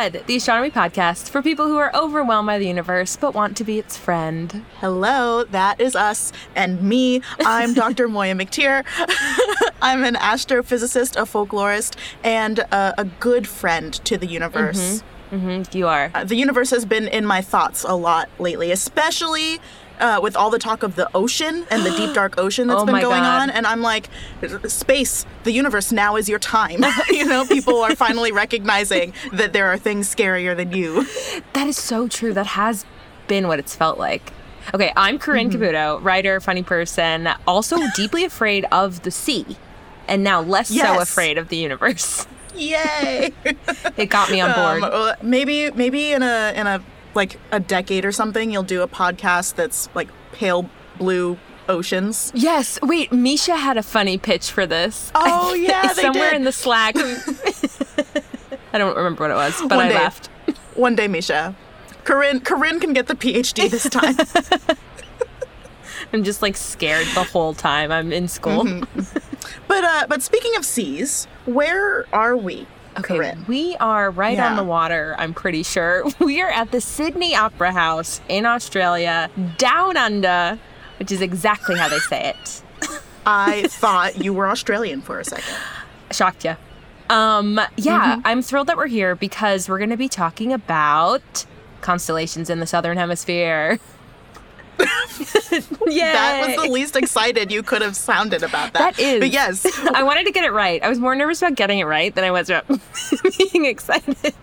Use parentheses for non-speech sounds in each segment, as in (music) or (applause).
to Pale Blue Pod, the astronomy podcast for people who are overwhelmed by the universe but want to be its friend. Hello, that is us and me. I'm (laughs) Dr. Moiya McTier. (laughs) I'm an astrophysicist, a folklorist, and a, a good friend to the universe. Mm-hmm, you are. Uh, the universe has been in my thoughts a lot lately, especially uh, with all the talk of the ocean and the deep (gasps) dark ocean that's Oh been going God. on. And I'm like, space, the universe, now is your time. (laughs) (laughs) you know, people are finally recognizing that there are things scarier than you. (laughs) That is so true. That has been what it's felt like. Okay, I'm Corinne Caputo, writer, funny person, also deeply afraid of the sea, and now less so afraid of the universe. Yay! It got me on board. Um, maybe maybe in a in a like a decade or something, you'll do a podcast that's like pale blue oceans. yes, wait, Mischa had a funny pitch for this. (laughs) Oh, yeah, they somewhere did. in the Slack. (laughs) I don't remember what it was, but One I day. laughed. One day, Mischa. Corinne Corinne can get the PhD this time. (laughs) I'm just like scared the whole time I'm in school. but uh but speaking of seas, where are we? Okay, Corinne? we are right on the water, I'm pretty sure. (laughs) We are at the Sydney Opera House in Australia, down under, which is exactly how they say it. (laughs) I thought you were Australian for a second. Shocked you. Um, yeah, Mm-hmm. I'm thrilled that we're here because we're going to be talking about constellations in the southern hemisphere. (laughs) yeah. (laughs) That was the least excited you could have sounded about that. That is. But yes, (laughs) I wanted to get it right. I was more nervous about getting it right than I was about (laughs) being excited.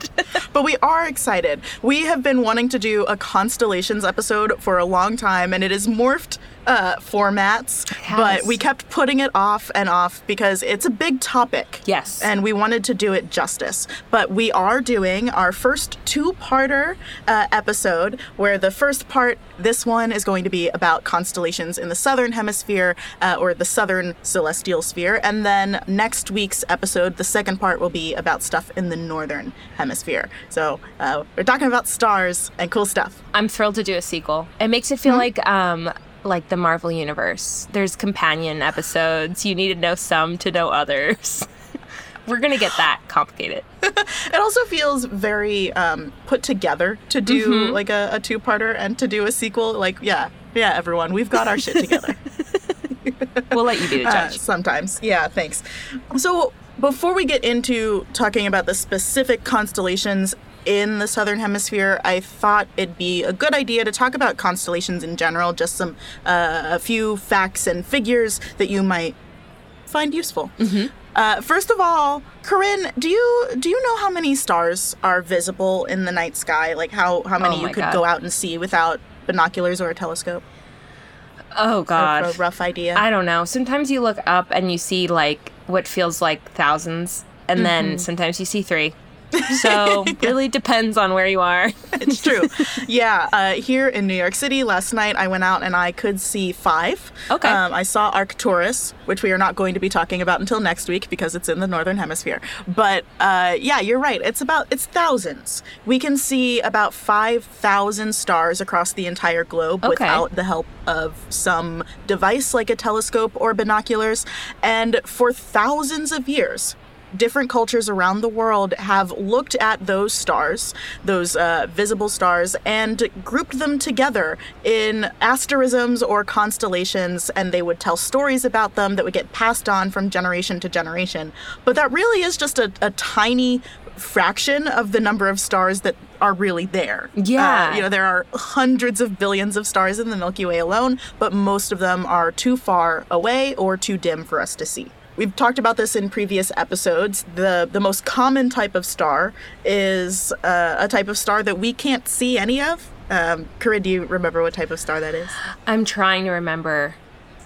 But we are excited. We have been wanting to do a constellations episode for a long time, and it has morphed uh, formats. But we kept putting it off and off because it's a big topic. Yes. And we wanted to do it justice. But we are doing our first two parter uh, episode, where the first part, this one, is going to be about constellations in the southern hemisphere uh, or the southern celestial sphere. And then next week's episode, the second part, will be about stuff in the northern hemisphere. So uh, we're talking about stars and cool stuff. I'm thrilled to do a sequel. It makes it feel like um like the Marvel universe. There's companion episodes. You need to know some to know others. (laughs) We're gonna get that complicated. (laughs) It also feels very um, put together to do like a, a two parter and to do a sequel. Like, yeah, yeah, everyone, we've got our shit together. (laughs) We'll let you be the Uh, judge. sometimes. Yeah, thanks. So, before we get into talking about the specific constellations in the southern hemisphere, I thought it'd be a good idea to talk about constellations in general, just some uh, a few facts and figures that you might find useful. Mm-hmm. Uh, first of all, Corinne, do you do you know how many stars are visible in the night sky? Like how how many Oh you could God. go out and see without binoculars or a telescope? oh god. a rough idea. I don't know. Sometimes you look up and you see like what feels like thousands, and Mm-hmm. then sometimes you see three. So (laughs) really depends on where you are. it's true. yeah, uh, here in New York City last night, I went out and I could see five. Okay. Um, I saw Arcturus, which we are not going to be talking about until next week because it's in the northern hemisphere. But uh, yeah, you're right. It's about it's thousands. We can see about five thousand stars across the entire globe Okay. without the help of some device like a telescope or binoculars. And for thousands of years, different cultures around the world have looked at those stars, those uh, visible stars, and grouped them together in asterisms or constellations, and they would tell stories about them that would get passed on from generation to generation. But that really is just a, a tiny fraction of the number of stars that are really there. Yeah. Uh, you know, there are hundreds of billions of stars in the Milky Way alone, but most of them are too far away or too dim for us to see. We've talked about this in previous episodes. The the most common type of star is uh, a type of star that we can't see any of. Um, Corinne, do you remember what type of star that is? I'm trying to remember.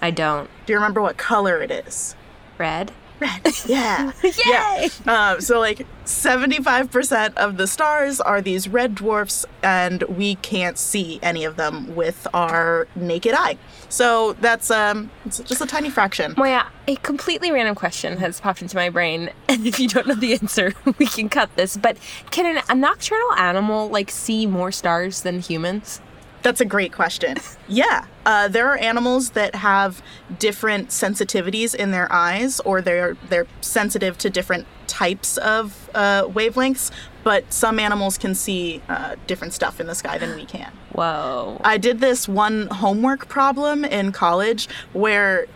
I don't. Do you remember what color it is? Red. Red. Yeah. (laughs) yeah. Um, so like 75% of the stars are these red dwarfs, and we can't see any of them with our naked eye. So that's um, just a tiny fraction. Moiya, a completely random question has popped into my brain, (laughs) and if you don't know the answer, (laughs) we can cut this. But can an, a nocturnal animal like see more stars than humans? That's a great question. (laughs) Yeah, uh, there are animals that have different sensitivities in their eyes, or they're they're sensitive to different types of uh, wavelengths. But some animals can see uh, different stuff in the sky than we can. Whoa. I did this one homework problem in college where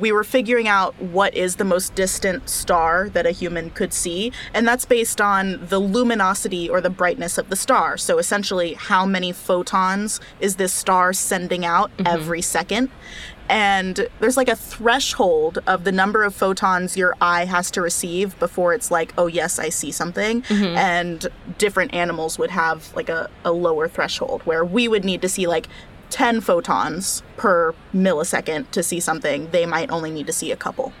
we were figuring out what is the most distant star that a human could see, and that's based on the luminosity or the brightness of the star. So essentially, how many photons is this star sending out mm-hmm. every second? And there's like a threshold of the number of photons your eye has to receive before it's like, oh, yes, I see something. Mm-hmm. And different animals would have like a, a lower threshold where we would need to see like 10 photons per millisecond to see something. They might only need to see a couple.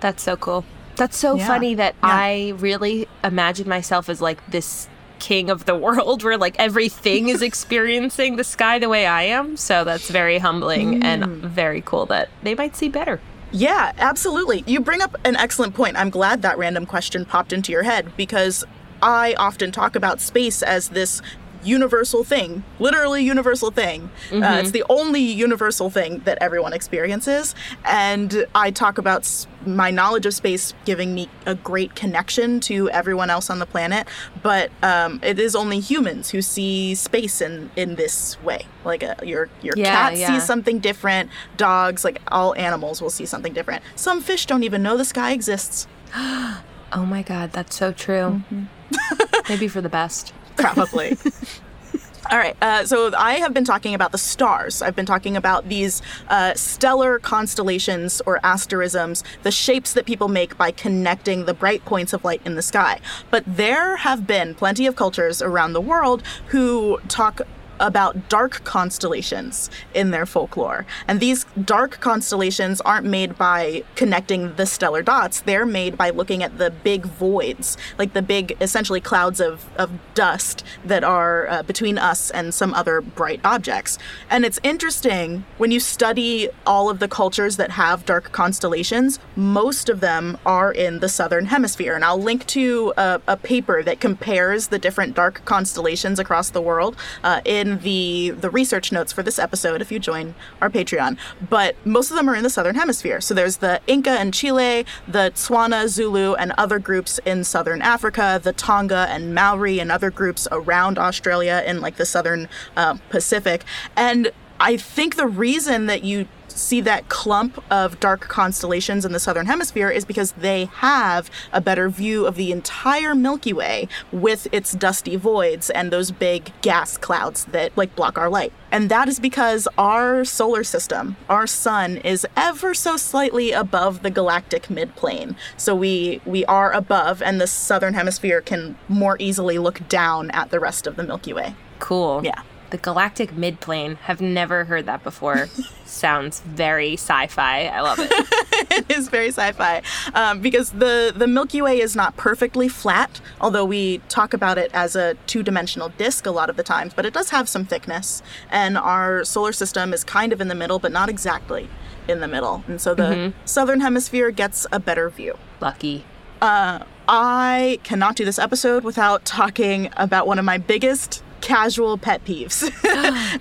That's so cool. That's so Yeah. funny that Yeah. I really imagine myself as like this king of the (laughs) world where like everything is experiencing the sky the way I am. So that's very humbling and Mm. very cool that they might see better. Yeah, absolutely. You bring up an excellent point. I'm glad that random question popped into your head because I often talk about space as this universal thing, literally universal thing. Uh, it's the only universal thing that everyone experiences. And I talk about my knowledge of space giving me a great connection to everyone else on the planet. But um, it is only humans who see space in, in this way. Like a, your, your Yeah, cat yeah. sees something different, dogs, like all animals will see something different. Some fish don't even know the sky exists. (gasps) Oh my God, that's so true. (laughs) Maybe for the best. Probably. (laughs) All right, uh, so I have been talking about the stars. I've been talking about these uh, stellar constellations or asterisms, the shapes that people make by connecting the bright points of light in the sky. But there have been plenty of cultures around the world who talk about dark constellations in their folklore. And these dark constellations aren't made by connecting the stellar dots, they're made by looking at the big voids, like the big, essentially, clouds of, of dust that are uh, between us and some other bright objects. And it's interesting when you study all of the cultures that have dark constellations, most of them are in the southern hemisphere. And I'll link to a, a paper that compares the different dark constellations across the world uh, in the the research notes for this episode if you join our Patreon. But most of them are in the southern hemisphere. So there's the Inca in Chile, the Tswana, Zulu, and other groups in southern Africa, the Tonga and Maori and other groups around Australia in like the southern uh, Pacific. And I think the reason that you see that clump of dark constellations in the southern hemisphere is because they have a better view of the entire Milky Way with its dusty voids and those big gas clouds that like block our light. And that is because our solar system, our sun is ever so slightly above the galactic midplane. So we we are above and the southern hemisphere can more easily look down at the rest of the Milky Way. Cool. Yeah. The galactic midplane. Have never heard that before. (laughs) Sounds very sci-fi. I love it. (laughs) it is very sci-fi um, because the the Milky Way is not perfectly flat, although we talk about it as a two-dimensional disk a lot of the times. But it does have some thickness, and our solar system is kind of in the middle, but not exactly in the middle. And so the southern hemisphere gets a better view. Lucky. I cannot do this episode without talking about one of my biggest casual pet peeves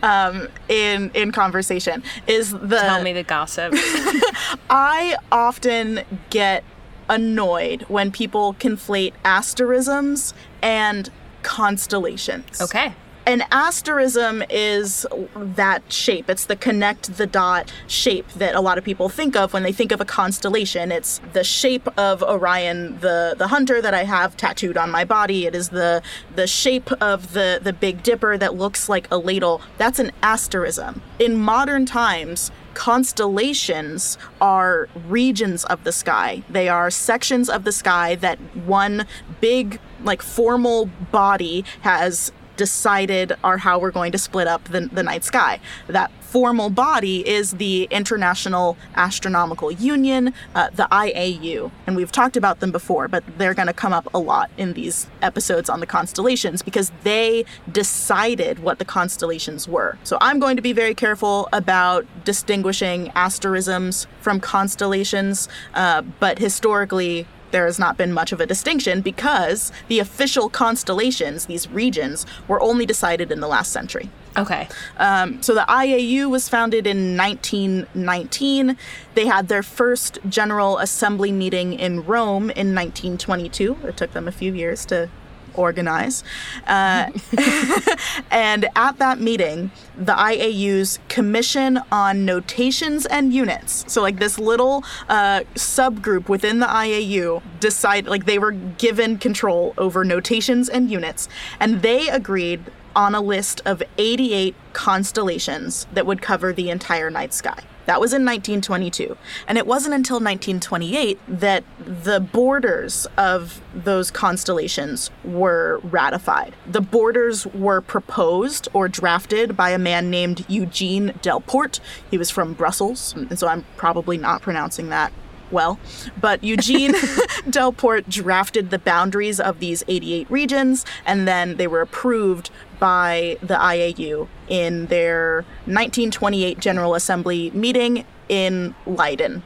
(laughs) (sighs) um, in in conversation is the Tell me the gossip. (laughs) I often get annoyed when people conflate asterisms and constellations. Okay. An asterism is that shape. It's the connect the dot shape that a lot of people think of when they think of a constellation. It's the shape of Orion, the the hunter that I have tattooed on my body. It is the the shape of the the Big Dipper that looks like a ladle. That's an asterism. In modern times, constellations are regions of the sky. They are sections of the sky that one big like formal body has decided are how we're going to split up the, the night sky. That formal body is the International Astronomical Union, uh, the IAU. And we've talked about them before, but they're going to come up a lot in these episodes on the constellations because they decided what the constellations were. So I'm going to be very careful about distinguishing asterisms from constellations, uh, but historically, there has not been much of a distinction because the official constellations, these regions, were only decided in the last century. Okay. Um, so the IAU was founded in 1919. They had their first General Assembly meeting in Rome in 1922. It took them a few years to organize. Uh, (laughs) and at that meeting, the IAU's Commission on Notations and Units, so like this little uh, subgroup within the IAU, decide like they were given control over notations and units, and they agreed on a list of 88 constellations that would cover the entire night sky. That was in 1922. And it wasn't until 1928 that the borders of those constellations were ratified. The borders were proposed or drafted by a man named Eugene Delporte. He was from Brussels, and so I'm probably not pronouncing that well, but Eugene (laughs) (laughs) Delporte drafted the boundaries of these 88 regions, and then they were approved by the IAU in their 1928 General Assembly meeting in Leiden.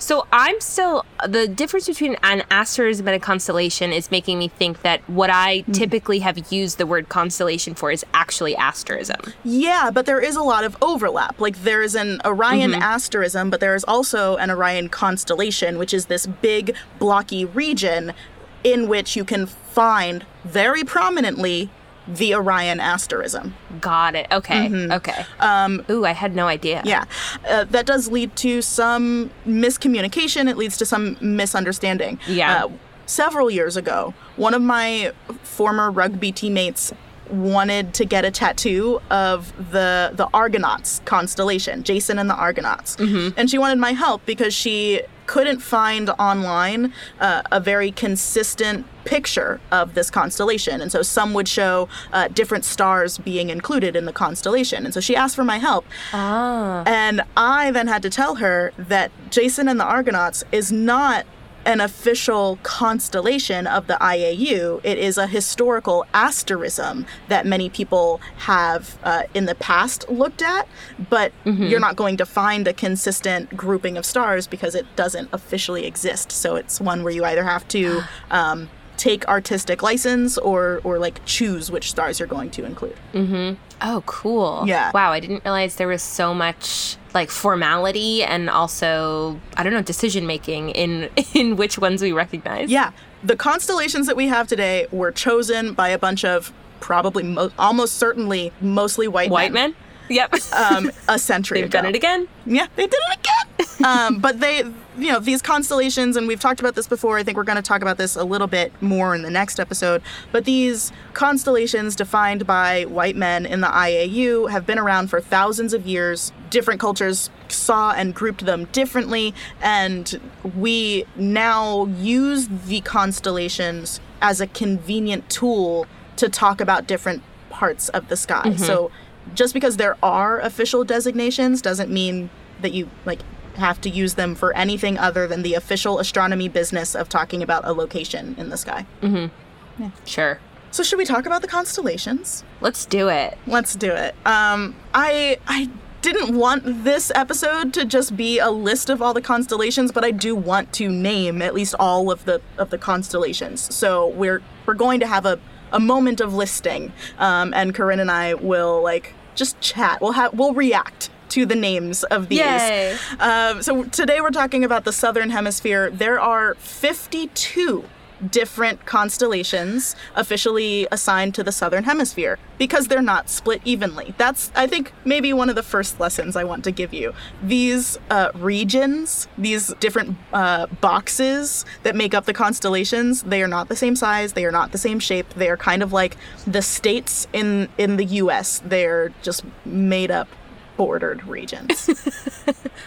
So I'm still the difference between an asterism and a constellation is making me think that what I mm-hmm. typically have used the word constellation for is actually asterism. Yeah, but there is a lot of overlap. Like there is an Orion mm-hmm. asterism, but there is also an Orion constellation, which is this big blocky region in which you can find very prominently the Orion asterism. Got it. Okay. Okay. Um, Ooh, I had no idea. Yeah, uh, that does lead to some miscommunication. It leads to some misunderstanding. Yeah. Uh, several years ago, one of my former rugby teammates wanted to get a tattoo of the the Argonauts constellation, Jason and the Argonauts, and she wanted my help because she couldn't find online uh, a very consistent picture of this constellation, and so some would show uh, different stars being included in the constellation, and so she asked for my help. Ah. And I then had to tell her that Jason and the Argonauts is not an official constellation of the IAU. It is a historical asterism that many people have uh, in the past looked at, but you're not going to find a consistent grouping of stars because it doesn't officially exist. So it's one where you either have to (gasps) um, take artistic license or or like choose which stars you're going to include. Mm-hmm. Oh, cool. Yeah. Wow, I didn't realize there was so much like formality and also I don't know decision making in (laughs) in which ones we recognize. Yeah, the constellations that we have today were chosen by a bunch of probably mo- almost certainly mostly white White men. Yep. um, a century (laughs) They've ago. done it again. Yeah, they did it again. um, but they, you know, these constellations, and we've talked about this before. I think we're going to talk about this a little bit more in the next episode. But these constellations, defined by white men in the IAU, have been around for thousands of years. Different cultures saw and grouped them differently, and we now use the constellations as a convenient tool to talk about different parts of the sky. Mm-hmm. So just because there are official designations doesn't mean that you like have to use them for anything other than the official astronomy business of talking about a location in the sky. Sure. So should we talk about the constellations? Let's do it. Let's do it. Um I I didn't want this episode to just be a list of all the constellations, but I do want to name at least all of the of the constellations. So we're we're going to have a a moment of listing, um, and Corinne and I will like just chat. We'll have we'll react to the names of these. Yay. Um, so today we're talking about the southern hemisphere. There are 52 different constellations officially assigned to the southern hemisphere because they're not split evenly. That's, I think, maybe one of the first lessons I want to give you. These uh, regions, these different uh, boxes that make up the constellations, they are not the same size. They are not the same shape. They are kind of like the states in in the U.S. They're just made up bordered regions.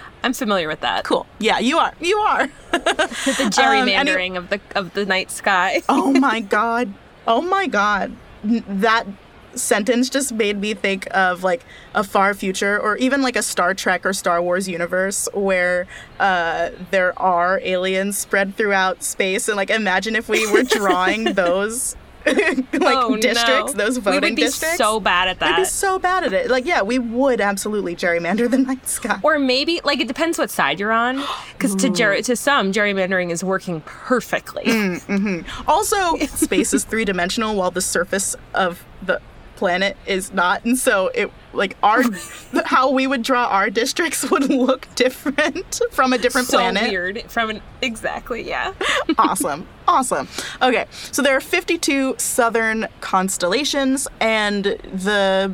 (laughs) I'm familiar with that. cool. Yeah, you are. You are. (laughs) The gerrymandering of the of the night sky. (laughs) oh my god. Oh my god. That sentence just made me think of like a far future or even like a Star Trek or Star Wars universe where uh, there are aliens spread throughout space and like imagine if we were drawing those (laughs) like Oh, districts, no. those voting districts we would be districts. so bad at that. We'd be so bad at it. Like, yeah, we would absolutely gerrymander the (laughs) night sky. or maybe like it depends what side you're on, because to ger- to some gerrymandering is working perfectly. Mm. also, (laughs) space is three dimensional while the surface of the planet is not, and so it like our (laughs) how we would draw our districts (laughs) would look different (laughs) from a different so planet. weird from an exactly yeah. awesome. Awesome. Okay, so there are 52 southern constellations, and the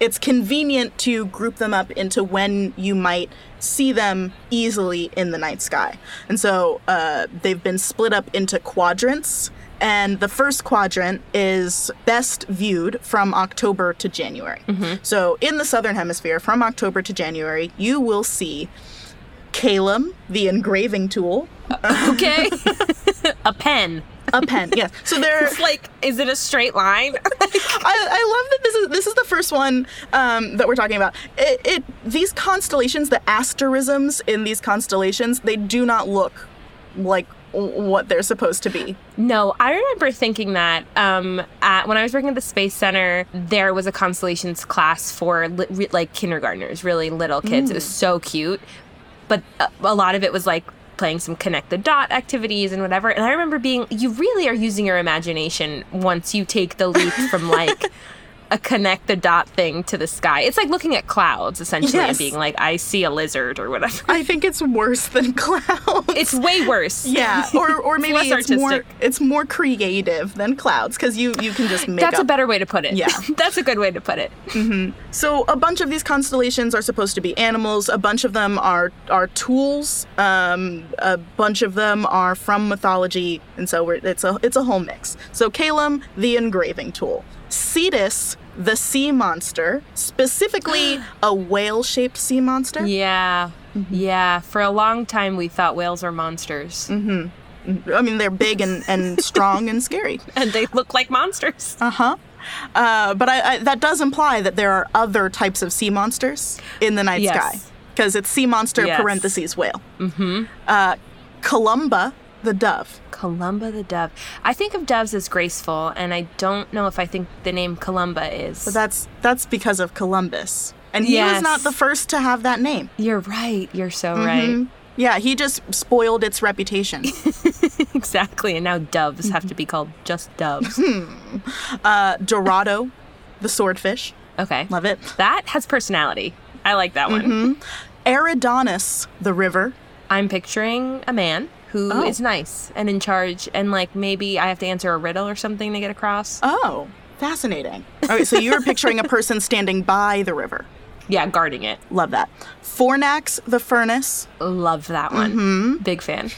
it's convenient to group them up into when you might see them easily in the night sky. And so uh, they've been split up into quadrants. And the first quadrant is best viewed from October to January. So, in the southern hemisphere, from October to January, you will see Caelum, the engraving tool, Okay, (laughs) a pen. a pen. yes. So there. (laughs) It's like, is it a straight line? (laughs) I, I love that this is this is the first one um, that we're talking about. It, it these constellations, the asterisms in these constellations, they do not look like what they're supposed to be. No, I remember thinking that um, at, when I was working at the Space Center, there was a constellations class for li- re- like kindergartners, really little kids. It was so cute, but a, a lot of it was like playing some connect the dot activities and whatever. And I remember being, you really are using your imagination once you take the leap from like. (laughs) A connect the dot thing to the sky. It's like looking at clouds essentially Yes. and being like, I see a lizard or whatever. I think it's worse than (laughs) clouds. It's way worse. (laughs) yeah, or or maybe less it's, more it's more creative than clouds because you you can just make That's up a better way to put it. Yeah. (laughs) That's a good way to put it. So a bunch of these constellations are supposed to be animals. A bunch of them are are tools. Um, a bunch of them are from mythology, and so we're, it's a it's a whole mix. So Caelum, the engraving tool. Cetus, the sea monster, specifically (gasps) a whale-shaped sea monster. Yeah. Mm-hmm. Yeah. For a long time, we thought whales were monsters. Mm-hmm. I mean, they're big and, and (laughs) strong and scary. And they look like monsters. Uh-huh. Uh, but I, I, that does imply that there are other types of sea monsters in the night Yes. sky. Because it's sea monster Yes. parentheses whale. Mm-hmm. Uh, Columba, the dove. Columba the dove. I think of doves as graceful, and I don't know if I think the name Columba is. But that's that's because of Columbus. And he was not the first to have that name. You're right. You're so Mm-hmm. right. Yeah, he just spoiled its reputation. (laughs) exactly. And now doves have to be called just doves. uh, Dorado, the swordfish. Okay. Love it. That has personality. I like that one. Mm-hmm. Eridanus, the river. I'm picturing a man who is Oh. nice and in charge, and like maybe I have to answer a riddle or something to get across. Oh, fascinating. Okay, so you're picturing a person (laughs) standing by the river. yeah, guarding it. Love that. Fornax, the furnace. Love that one. Mm-hmm. Big fan.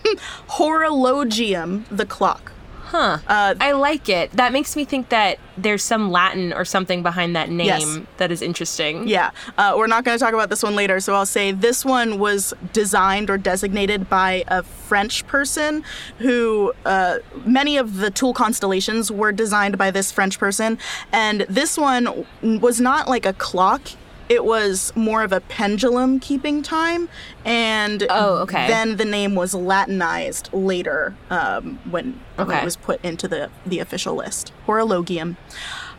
(laughs) Horologium, the clock. Huh. Uh, I like it. That makes me think that there's some Latin or something behind that name Yes. that is interesting. Yeah, uh, we're not going to talk about this one later, so I'll say this one was designed or designated by a French person who, uh, many of the tool constellations were designed by this French person, and this one was not like a clock. It was more of a pendulum keeping time, and Oh, okay. then the name was Latinized later um, when, when it was put into the, the official list. Horologium.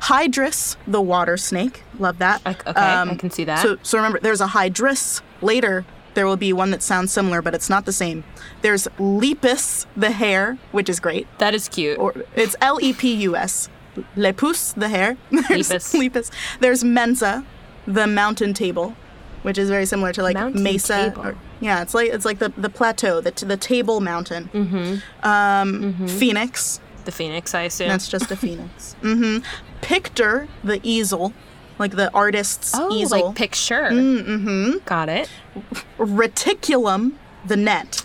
Hydrus, the water snake. Love that. Um, Ok- okay, I can see that. So, so remember, there's a Hydrus. Later, there will be one that sounds similar, but it's not the same. There's Lepus, the hare, which is great. That is cute. Or it's L E P U S. Lepus, the hare. (laughs) There's Lepus. Lepus. There's Mensa, the mountain table, which is very similar to like Mountain Mesa. Or, yeah, it's like it's like the the plateau, the the table mountain. Mm-hmm. Um, Phoenix. the phoenix, I assume. That's just a phoenix. (laughs) mm-hmm. Pictor, the easel, like the artist's oh, easel. like picture. mm-hmm. Got it. Reticulum, the net.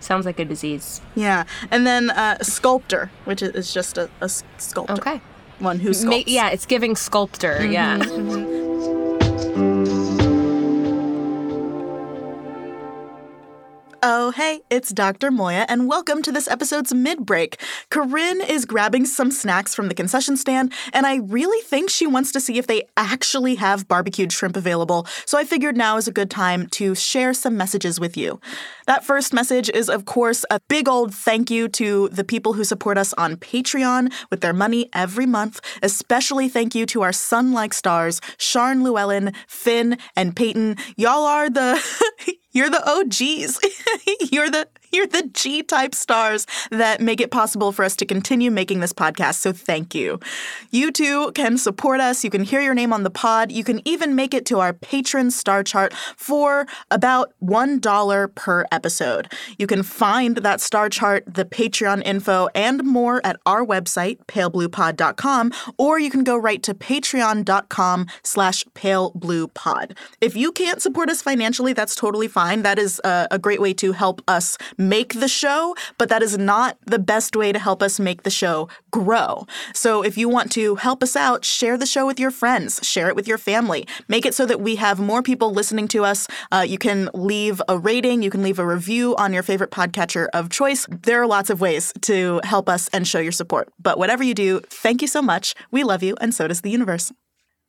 Sounds like a disease. Yeah, and then uh, sculptor, which is- is just a sculptor. Okay. One who sculpts. Ma- yeah, it's giving sculptor. Yeah. Oh, hey, it's Dr. Moiya, and welcome to this episode's mid break. Corinne is grabbing some snacks from the concession stand, and I really think she wants to see if they actually have barbecued shrimp available, so I figured now is a good time to share some messages with you. That first message is, of course, a big old thank you to the people who support us on Patreon with their money every month. Especially thank you to our sun like stars, Sharn Llewellyn, Finn, and Peyton. Y'all are the. (laughs) You're the OGs. (laughs) You're the (laughs) you're the G type stars that make it possible for us to continue making this podcast. So thank you. You too can support us. You can hear your name on the pod. You can even make it to our patron star chart for about $1 per episode. You can find that star chart, the Patreon info, and more at our website, palebluepod.com, or you can go right to patreon.com slash palebluepod. If you can't support us financially, that's totally fine. That is a, a great way to help us make the show, but that is not the best way to help us make the show grow. So if you want to help us out, share the show with your friends, share it with your family, make it so that we have more people listening to us. Uh, you can leave a rating, you can leave a review on your favorite podcatcher of choice. There are lots of ways to help us and show your support. But whatever you do, thank you so much. We love you, and so does the universe.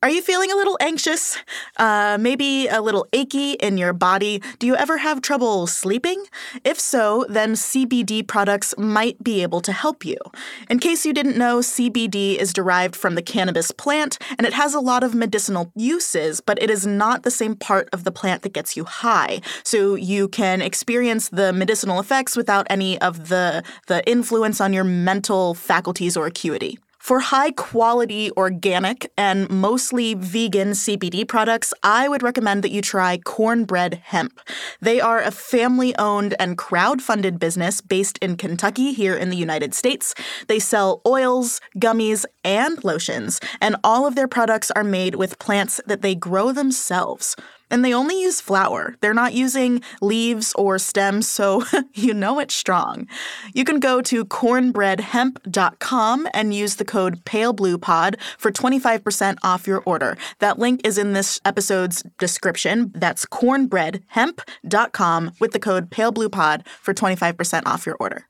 Are you feeling a little anxious? Uh, maybe a little achy in your body? Do you ever have trouble sleeping? If so, then CBD products might be able to help you. In case you didn't know, CBD is derived from the cannabis plant and it has a lot of medicinal uses, but it is not the same part of the plant that gets you high. So you can experience the medicinal effects without any of the, the influence on your mental faculties or acuity. For high quality, organic, and mostly vegan CBD products, I would recommend that you try Cornbread Hemp. They are a family owned and crowd funded business based in Kentucky, here in the United States. They sell oils, gummies, and lotions, and all of their products are made with plants that they grow themselves. And they only use flour. They're not using leaves or stems, so (laughs) you know it's strong. You can go to cornbreadhemp.com and use the code PALEBLUEPOD for 25% off your order. That link is in this episode's description. That's cornbreadhemp.com with the code PALEBLUEPOD for 25% off your order.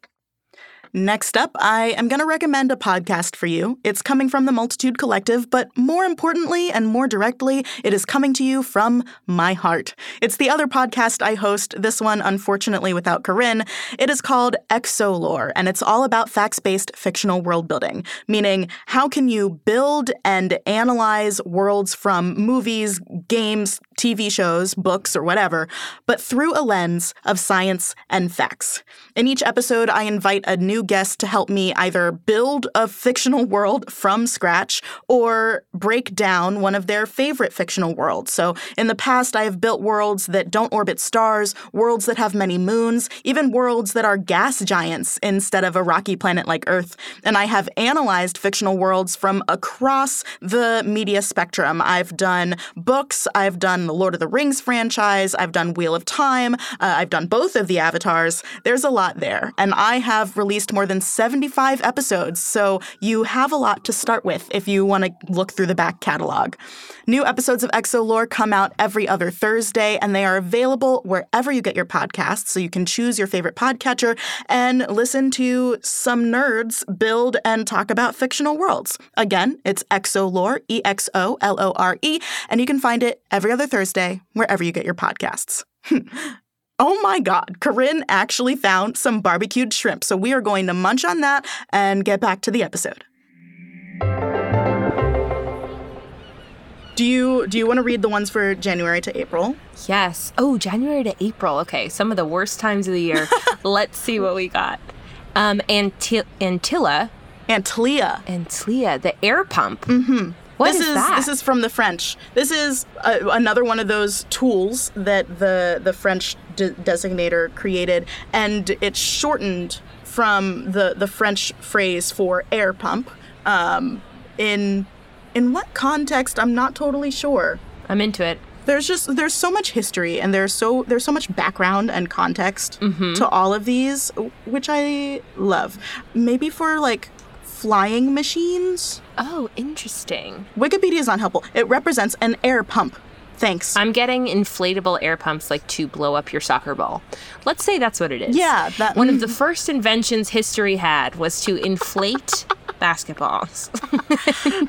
Next up, I am going to recommend a podcast for you. It's coming from the Multitude Collective, but more importantly and more directly, it is coming to you from my heart. It's the other podcast I host, this one, unfortunately, without Corinne. It is called Exolore, and it's all about facts based fictional world building, meaning how can you build and analyze worlds from movies, games, TV shows, books, or whatever, but through a lens of science and facts. In each episode, I invite a new guest to help me either build a fictional world from scratch or break down one of their favorite fictional worlds. So, in the past, I have built worlds that don't orbit stars, worlds that have many moons, even worlds that are gas giants instead of a rocky planet like Earth. And I have analyzed fictional worlds from across the media spectrum. I've done books, I've done the Lord of the Rings franchise, I've done Wheel of Time, uh, I've done both of the Avatars. There's a lot there. And I have released more than 75 episodes, so you have a lot to start with if you want to look through the back catalog. New episodes of Exolore come out every other Thursday, and they are available wherever you get your podcasts, so you can choose your favorite podcatcher and listen to some nerds build and talk about fictional worlds. Again, it's Exolore, E X O L O R E, and you can find it every other Thursday wherever you get your podcasts. (laughs) Oh my God, Corinne actually found some barbecued shrimp. So we are going to munch on that and get back to the episode. Do you do you want to read the ones for January to April? Yes. Oh, January to April. Okay, some of the worst times of the year. (laughs) Let's see what we got. Um, Anti- Antilla. Antlia. Antlia, the air pump. Mm-hmm. What this is is that? this is from the French. This is uh, another one of those tools that the the French de- designator created, and it's shortened from the the French phrase for air pump. Um, in in what context? I'm not totally sure. I'm into it. There's just there's so much history and there's so there's so much background and context Mm-hmm. to all of these, which I love. Maybe for like flying machines. Oh, interesting. Wikipedia is not helpful. It represents an air pump Thanks. I'm getting inflatable air pumps like to blow up your soccer ball. Let's say that's what it is. Yeah, that- one of the first inventions history had was to inflate (laughs) basketballs.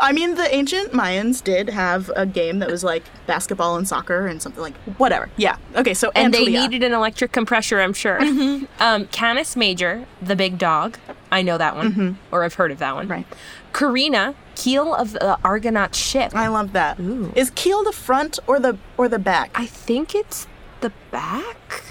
I mean, the ancient Mayans did have a game that was like basketball and soccer and something like whatever. Yeah. Okay, so and they needed an electric compressor, I'm sure. Mm-hmm. Um, Canis Major, the big dog. I know that one, or I've heard of that one. Mm-hmm. Right. Carina, keel of the Argonaut ship. I love that. Is Ooh. keel the front or the or the back? I think it's the back.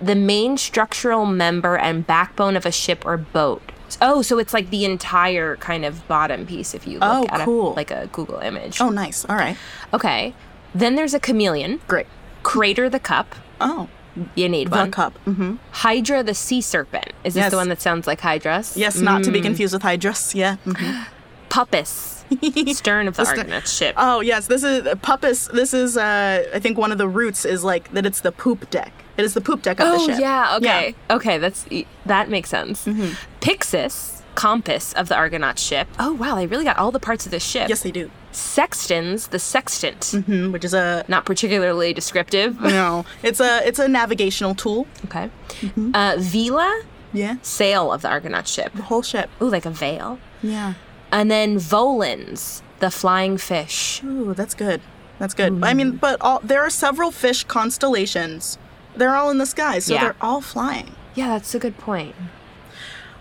The main structural member and backbone of a ship or boat. Oh, so it's like the entire kind of bottom piece if you look Oh, at cool. a, like a Google image. oh, nice. All right. Okay. Then there's a chameleon. Great. Crater the cup. Oh, You need the one. cup. hmm Hydra the sea serpent. Is this Yes. the one that sounds like Hydras? Yes, not Mm. to be confused with Hydrus. Yeah. (gasps) (gasps) (gasps) mhm. Puppis. (laughs) Stern of the, The Argonaut ship. Oh yes, this is Puppis. This is uh, I think one of the roots is like that. It's the poop deck. It is the poop deck of the Oh ship. yeah, okay, okay, that's that makes sense. Mm-hmm. Pyxis, compass of the Argonaut ship. Oh wow, they really got all the parts of this ship. Yes, they do. Sextans, the sextant. hmm which is a Not particularly descriptive. (laughs) no. It's a it's a navigational tool. okay. Mm-hmm. Uh, Vela, Yeah. sail of the Argonaut ship. The whole ship. Ooh, like a veil. Yeah. And then Volans, the flying fish. Ooh, that's good. That's good. I mean, but all there are several fish constellations. They're all in the sky, so Yeah. they're all flying. Yeah, that's a good point.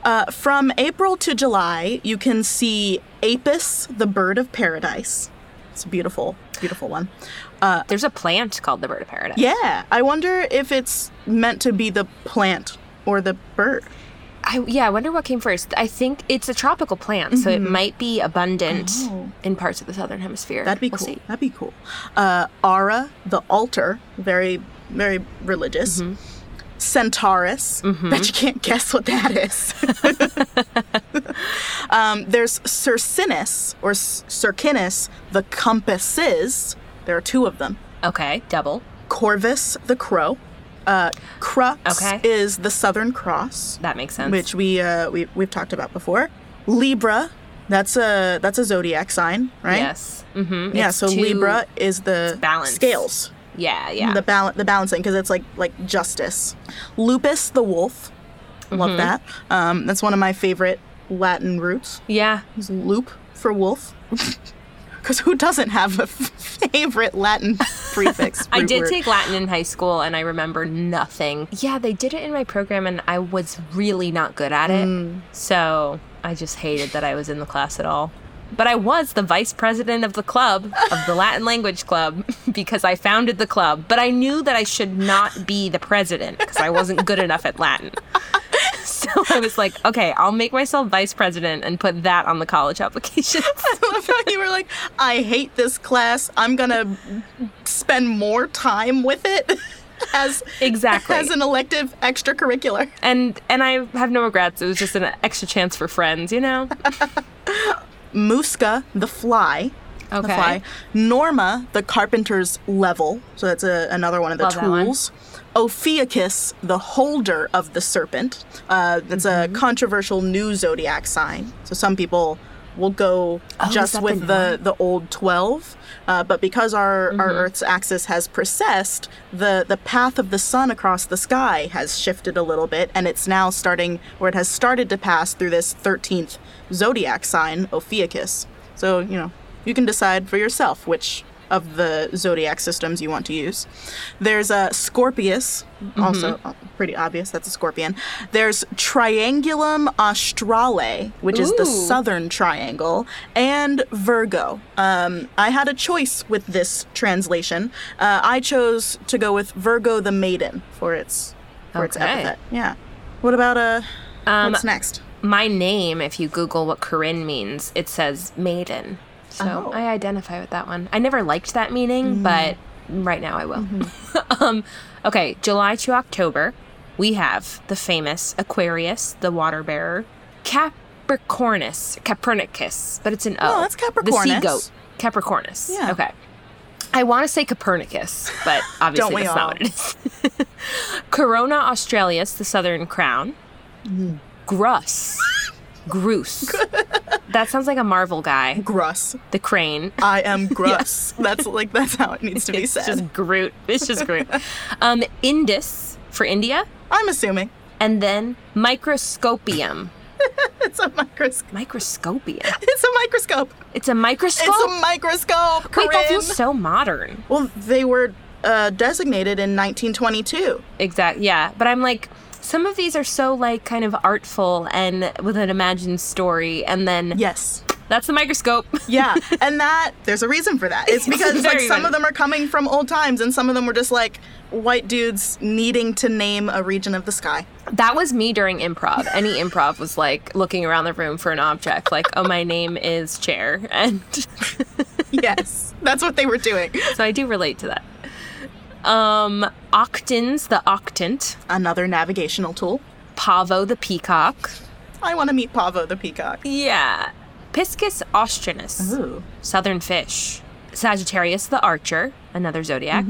Uh, from April to July, you can see Apus, the bird of paradise. It's a beautiful, beautiful one. There's a plant called the bird of paradise. Yeah, I wonder if it's meant to be the plant or the bird. I, yeah, I wonder what came first. I think it's a tropical plant, so it might be abundant Mm-hmm. Oh. in parts of the southern hemisphere. That'd be We'll cool. see. That'd be cool. Uh, Ara, the altar, very, very religious. Mm-hmm. Centaurus, bet you can't guess what that is. (laughs) um, there's Circinus, or Circinus, the compasses. There are two of them. Okay, double. Corvus, the crow. Uh, Crux Okay. is the Southern Cross, That makes sense. which we uh, we we've talked about before. Libra, that's a that's a zodiac sign, right? Yes. Mm-hmm. Yeah, so Libra is the balance. scales, Yeah, yeah. the bal- the balancing because it's like like justice. Lupus the wolf, Mm-hmm. love that. Um, that's one of my favorite Latin roots. yeah. Is loop for wolf. (laughs) Because who doesn't have a favorite Latin prefix? (laughs) I did word? take Latin in high school and I remember nothing. Yeah, they did it in my program and I was really not good at it. Mm. So I just hated that I was in the class at all. But I was the vice president of the club, of the Latin language club, (laughs) because I founded the club. But I knew that I should not be the president because I wasn't good enough at Latin. (laughs) So I was like, okay, I'll make myself vice president and put that on the college (laughs) application. I love how you were like, I hate this class. I'm gonna spend more time with it as Exactly. as an elective extracurricular. and and I have no regrets. It was just an extra chance for friends, you know? Musca, the fly. The fly. Norma, the carpenter's level. So that's a, another one of the Love tools. Ophiuchus, the holder of the serpent. Uh, that's Mm-hmm. a controversial new zodiac sign. So some people will go Oh, just the with the, the old 12. Uh, but because our, Mm-hmm. our Earth's axis has precessed, the, the path of the sun across the sky has shifted a little bit, and it's now starting, or it has started to pass through this 13th zodiac sign, Ophiuchus. So, you know, you can decide for yourself which of the zodiac systems you want to use. There's a Scorpius, also uh, pretty obvious, that's a scorpion. There's Triangulum Australe, which is the southern triangle, and Virgo. Um, I had a choice with this translation. Uh, I chose to go with Virgo the Maiden for its for its epithet. Yeah. What about uh? Um, what's next? My name, if you Google what Corinne means, it says maiden. So Oh. I identify with that one. I never liked that meaning, but right now I will. (laughs) um, okay, July to October, we have the famous Aquarius, the water bearer, Capricornus, Capernicus, but it's an O. Oh, that's Capricornus. The sea goat, Capricornus. Yeah. Okay. I want to say Copernicus, but (laughs) obviously that's all? not what it is. (laughs) Corona Australis, the southern crown. Mm-hmm. Grus, Groose. (laughs) that sounds like a Marvel guy. Gruss. The crane. I am (laughs) Gruss. That's like that's how it needs to be said. It's said. just Groot. It's just Groot. (laughs) um, Indus for India, I'm assuming and then microscopium. it's a microscope. Microscopium. It's a microscope. It's a microscope. It's a microscope. Wait, that Corinne. feels so modern. well, they were uh, designated in 1922. Exactly. Yeah, but I'm like, some of these are so like kind of artful and with an imagined story, and then Yes. that's the microscope. (laughs) Yeah, and that there's a reason for that. It's (laughs) because like some funny. of them are coming from old times, and some of them were just like white dudes needing to name a region of the sky. That was me during improv. Any improv was like looking around the room for an object, like, oh, my name is chair, and (laughs) Yes, that's what they were doing. so I do relate to that. Um, Octans, the octant, Another navigational tool. Pavo, the peacock. I want to meet Pavo the peacock. Yeah. Piscis austrinus, Ooh. southern fish. Sagittarius, the archer, another zodiac.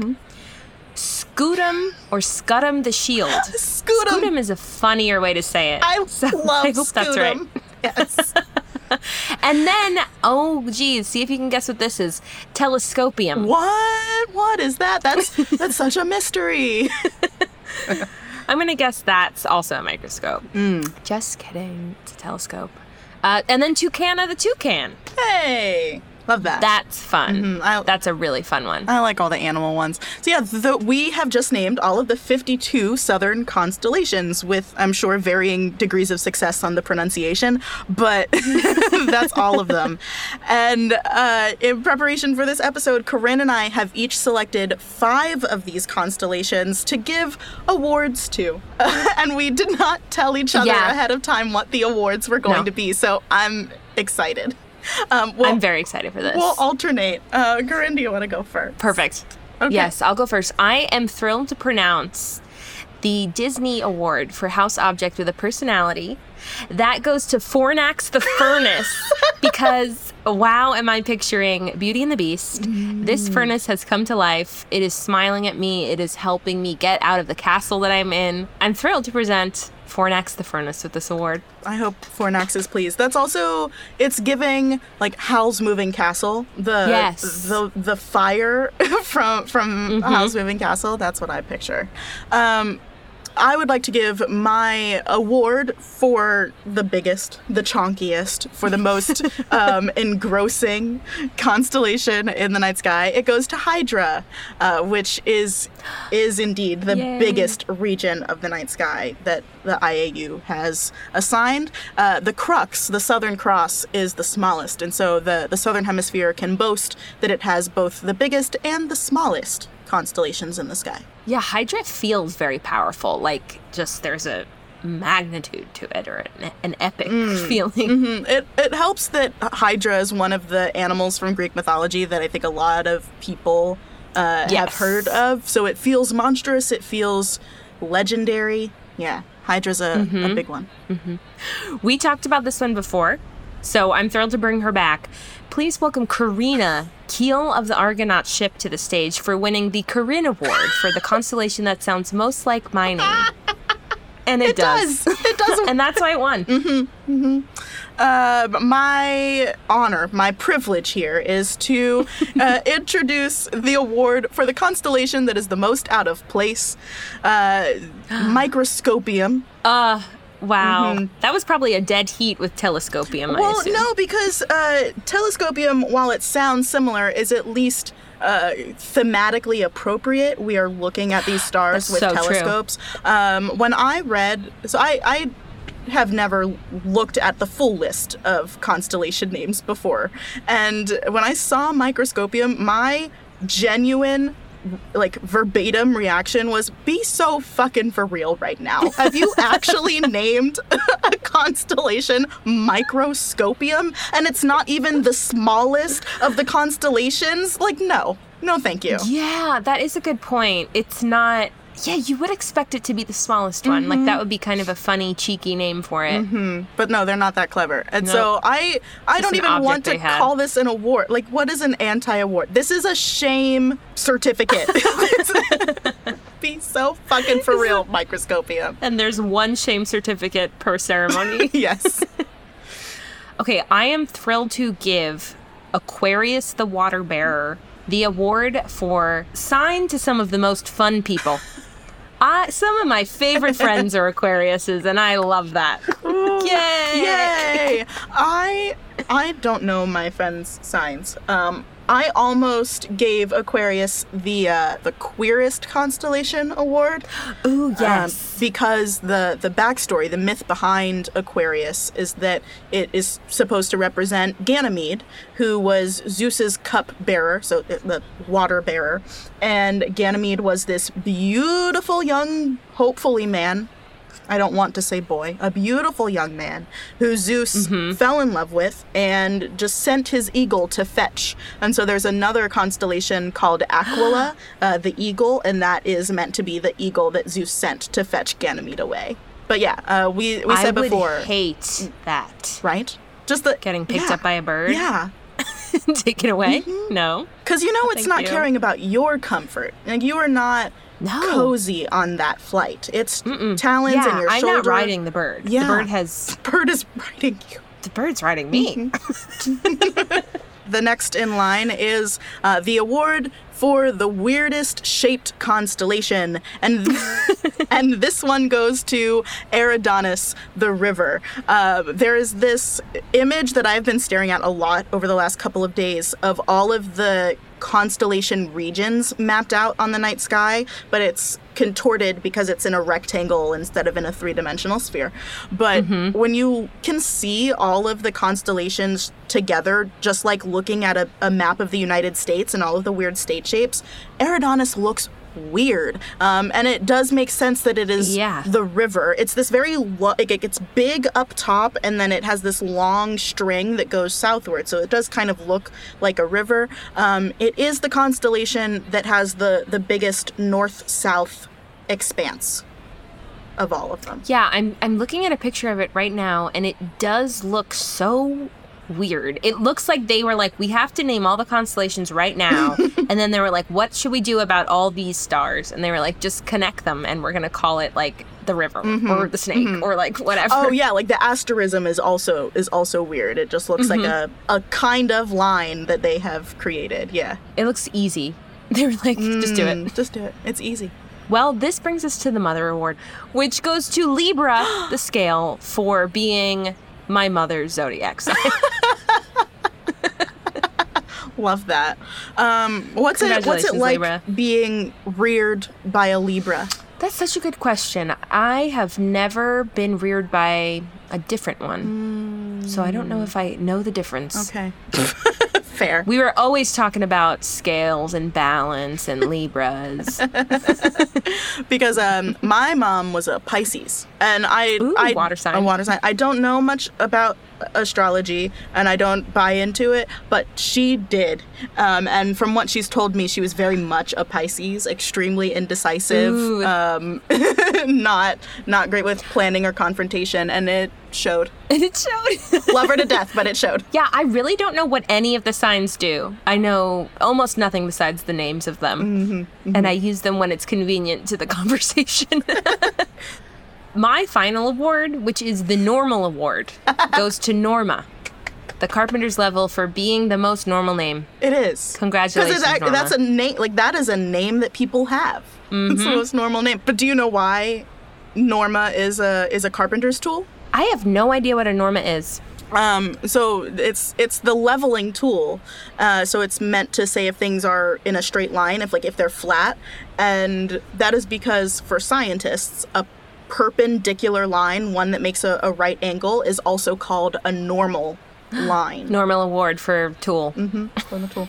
Scutum or scutum, the shield. (gasps) Scoot 'em. Scutum is a funnier way to say it. I (laughs) So love I (laughs) hope that's right. Yes. (laughs) (laughs) And then, oh geez, see if you can guess what this is. Telescopium. what? What is that? That's (laughs) that's such a mystery. (laughs) I'm gonna guess that's also a microscope. Mm. Just kidding. It's a telescope. Uh, and then Toucana the toucan. Hey, love that. That's fun. Mhm, I- That's a really fun one. I like all the animal ones. So yeah, the, we have just named all of the 52 southern constellations with, I'm sure, varying degrees of success on the pronunciation, but (laughs) that's all of them. (laughs) And uh, in preparation for this episode, Corinne and I have each selected five of these constellations to give awards to. (laughs) and we did not tell each other Yeah. ahead of time what the awards were going No. to be, so I'm excited. (laughs) Um, we'll, I'm very excited for this. we'll alternate. Uh, Corinne, do you want to go first? Perfect. Okay. Yes, I'll go first. I am thrilled to pronounce the Disney Award for House Object with a Personality. That goes to Fornax the (laughs) Furnace because wow, am I picturing Beauty and the Beast? This furnace has come to life. It is smiling at me. It is helping me get out of the castle that I'm in. I'm thrilled to present Fornax the Furnace with this award. I hope Fornax is pleased. That's also it's giving like Howl's Moving Castle the Yes. the the fire (laughs) from from Howl's Moving Castle. That's what I picture. Um, I would like to give my award for the biggest, the chonkiest, for the most (laughs) um, engrossing constellation in the night sky. It goes to Hydra, uh, which is is indeed the Yay. biggest region of the night sky that the IAU has assigned. Uh, the Crux, the Southern Cross, is the smallest, and so the the Southern Hemisphere can boast that it has both the biggest and the smallest constellations in the sky. Yeah, Hydra feels very powerful. Like just there's a magnitude to it or an, an epic (laughs) feeling. Mm, It it helps that Hydra is one of the animals from Greek mythology that I think a lot of people uh, have heard of. So it feels monstrous. It feels legendary. Yeah, Hydra's a, a big one. We talked about this one before, so I'm thrilled to bring her back. Please welcome Carina, keel of the Argonaut ship, to the stage for winning the Corinne Award for the constellation that sounds most like my name. And it, It does. (laughs) It does. And that's why it won. Mm hmm. Mm Uh, my honor, my privilege here is to uh, (laughs) introduce the award for the constellation that is the most out of place, uh, (gasps) Microscopium. Uh, wow. That was probably a dead heat with telescopium, I Mm-hmm. Well, no, because uh, telescopium, while it sounds similar, is at least uh, thematically appropriate. We are looking at these stars with so telescopes. Um, when I read, so I, I have never looked at the full list of constellation names before, and when I saw microscopium, my genuine like verbatim reaction was be so fucking for real right now have you actually (laughs) named a constellation microscopium and it's not even the smallest of the constellations like no no thank you Yeah, that is a good point. It's not. Yeah, you would expect it to be the smallest one. Like that mm-hmm. would be kind of a funny, cheeky name for it. Mm-hmm. but no they're not that clever. And No. so i i Just don't even want to call this an award. Like what is an anti-award? This is a shame certificate. (laughs) (laughs) Be so fucking for real microscopium And there's one shame certificate per ceremony. (laughs) yes. Okay, I am thrilled to give Aquarius the Water Bearer the award for sign to some of the most fun people. I, (laughs) some of my favorite friends are Aquariuses, and I love that. Yay! Yay! I I don't know my friends' signs. Um, I almost gave Aquarius the uh, the queerest constellation award. Ooh, um, yes. because the the backstory, the myth behind Aquarius is that it is supposed to represent Ganymede, who was Zeus's cup bearer, so uh, the water bearer, and Ganymede was this beautiful young, hopefully man. I don't want to say boy, a beautiful young man who Zeus fell in love with and just sent his eagle to fetch. And so there's another constellation called (gasps) Aquila, uh, the eagle, and that is meant to be the eagle that Zeus sent to fetch Ganymede away. But yeah, uh, we we I said would before, hate that. right? Just the Getting picked yeah, up by a bird, Yeah, (laughs) taken away. No, because you know it's Thank not you. caring about your comfort. Like you are not No. cozy on that flight. It's talons yeah, in your I'm shoulder. not riding the bird. Yeah. The bird has (laughs) The Bird is riding you. the bird's riding me. (laughs) The next in line is uh, the award for the weirdest shaped constellation, and (laughs) and this one goes to Eridanus, the river. Uh, there is this image that I've been staring at a lot over the last couple of days of all of the constellation regions mapped out on the night sky, but it's contorted because it's in a rectangle instead of in a three dimensional sphere. But mm-hmm. when you can see all of the constellations together, just like looking at a, a map of the United States and all of the weird state shapes, Eridanus looks weird. Um, and it does make sense that it is Yeah. the river. It's this very, lo- like, it gets big up top and then it has this long string that goes southward. So it does kind of look like a river. Um, it is the constellation that has the, the biggest north south expanse of all of them. Yeah, I'm I'm looking at a picture of it right now and it does look so weird. It looks like they were like we have to name all the constellations right now (laughs) and then they were like what should we do about all these stars? And they were like just connect them and we're going to call it like the river mm-hmm. or the snake mm-hmm. or like whatever. Oh yeah, like the asterism is also is also weird. It just looks like mm-hmm. a, a kind of line that they have created. Yeah. It looks easy. (laughs) They were like just do it. Mm, Just do it. It's easy. Well, this brings us to the Mother Award, which goes to Libra, (gasps) the scale, for being my mother's zodiac sign. (laughs) Love that. Um, what's it? What's it like Libra. being reared by a Libra? That's such a good question. I have never been reared by a different one. So I don't know if I know the difference. Okay. (laughs) Fair. We were always talking about scales and balance and Libras. (laughs) because um, my mom was a Pisces, and I, Ooh, I water sign. a water sign. I don't know much about astrology, and I don't buy into it, but she did. Um, and from what she's told me, she was very much a Pisces, extremely indecisive, um, (laughs) not not great with planning or confrontation, and it showed. and (laughs) it showed. Love her to (laughs) death, but it showed. yeah, I really don't know what any of the signs do. I know almost nothing besides the names of them. And I use them when it's convenient to the conversation. My final award, which is the Normal Award, (laughs) goes to Norma, the Carpenter's level for being the most normal name. It is. Congratulations, Because Norma. that's a name. Like that is a name that people have. It's the most normal name. But do you know why Norma is a is a carpenter's tool? I have no idea what a Norma is. Um, so it's it's the leveling tool. Uh, so it's meant to say if things are in a straight line, if like if they're flat, and that is because for scientists, a perpendicular line, one that makes a, a right angle, is also called a normal line. (gasps) Normal Award for Tool. for the tool.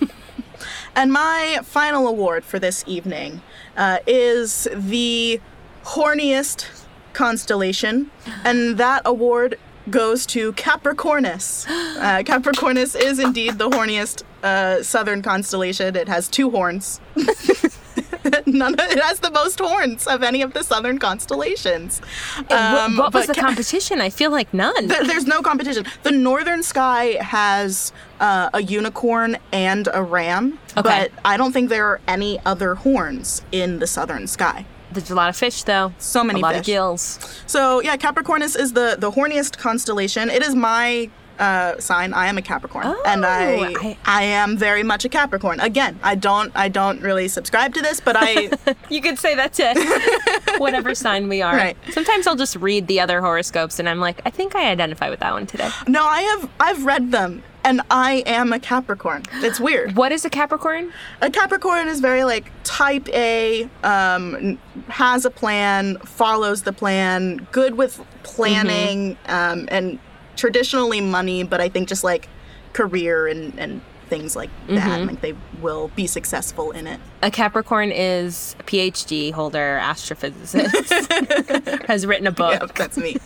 and my final award for this evening uh, is the horniest constellation, and that award goes to Capricornus. (gasps) Uh, Capricornus is indeed the horniest uh, southern constellation. It has two horns. (laughs) (laughs) None of, it has the most horns of any of the southern constellations. Um, what was the Ca- competition? I feel like none. there- there's no competition. The northern sky has uh, a unicorn and a ram, Okay. but I don't think there are any other horns in the southern sky. There's a lot of fish, though. So many a lot fish. of gills. So yeah, Capricornus is the the horniest constellation. It is my uh, sign. I am a Capricorn, and I, Oh, I- I am very much a Capricorn. Again, I don't I don't really subscribe to this, but I (laughs) You could say that to (laughs) whatever sign we are. Right. Sometimes I'll just read the other horoscopes and I'm like, I think I identify with that one today. no, I have I've read them, and I am a Capricorn. It's weird. What is a Capricorn? A Capricorn is very like type A, um, has a plan, follows the plan, good with planning, um, and traditionally money, but I think just like career and, and things like that. Like they will be successful in it. A Capricorn is a PhD holder, astrophysicist, (laughs) has written a book. Yep, that's me.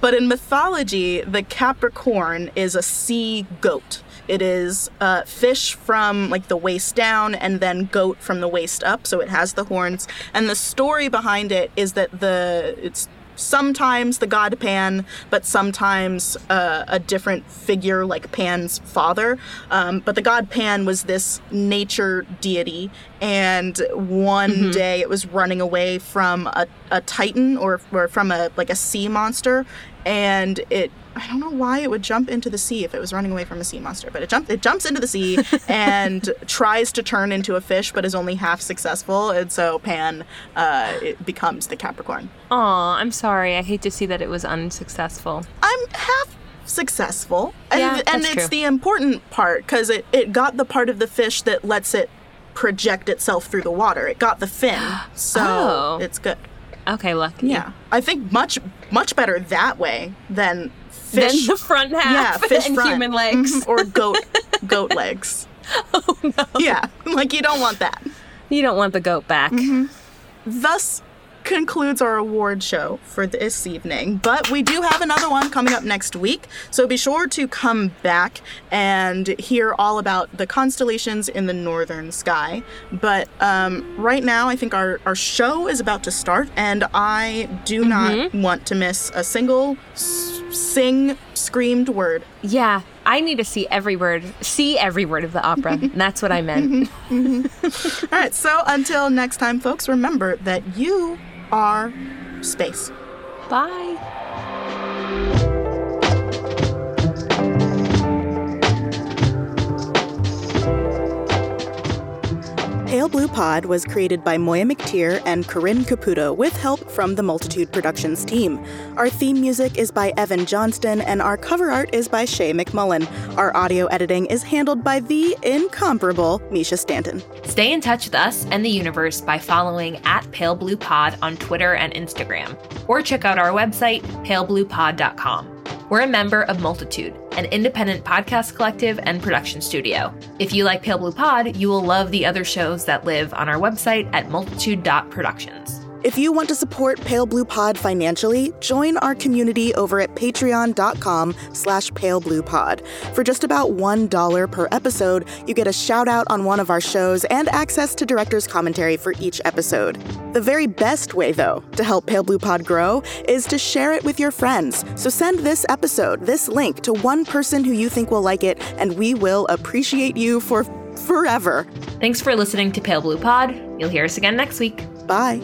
but in mythology, the Capricorn is a sea goat. It is uh, fish from like the waist down and then goat from the waist up, so it has the horns. And the story behind it is that the it's sometimes the god Pan, but sometimes uh, a different figure like Pan's father. Um, but the god Pan was this nature deity, and one day it was running away from a, a titan or, or from a like a sea monster, and it. I don't know why it would jump into the sea if it was running away from a sea monster, but it jump it jumps into the sea (laughs) and tries to turn into a fish, but is only half successful, and so Pan uh, it becomes the Capricorn. Aw, I'm sorry. I hate to see that it was unsuccessful. I'm half successful. And, Yeah, and it's true. the important part because it, it got the part of the fish that lets it project itself through the water. It got the fin. (gasps) So Oh. it's good. Okay, lucky. Yeah. I think much, much better that way than fish. the front half yeah, (laughs) fish and front. human legs. Mhm, or goat (laughs) goat legs. Oh no. Yeah, (laughs) like you don't want that. You don't want the goat back. Mm-hmm. Thus concludes our award show for this evening. But we do have another one coming up next week, so be sure to come back and hear all about the constellations in the northern sky. But um, right now, I think our, our show is about to start, and I do mm-hmm. not want to miss a single s- sing screamed word. Yeah, I need to see every word, see every word of the opera. and (laughs) that's what I meant. Mm-hmm. Mm-hmm. (laughs) All right, so until next time, folks, remember that you are space. Bye. Pale Blue Pod was created by Moiya McTier and Corinne Caputo with help from the Multitude Productions team. Our theme music is by Evan Johnston and our cover art is by Shae McMullin. Our audio editing is handled by the incomparable Mischa Stanton. Stay in touch with us and the universe by following at Pale Blue Pod on Twitter and Instagram, or check out our website, palebluepod.com. We're a member of Multitude, an independent podcast collective and production studio. If you like Pale Blue Pod, you will love the other shows that live on our website at multitude.productions. If you want to support Pale Blue Pod financially, join our community over at patreon.com slash palebluepod. For just about $1 per episode, you get a shout out on one of our shows and access to director's commentary for each episode. The very best way, though, to help Pale Blue Pod grow is to share it with your friends. So send this episode, this link, to one person who you think will like it, and we will appreciate you for forever. Thanks for listening to Pale Blue Pod. You'll hear us again next week. Bye.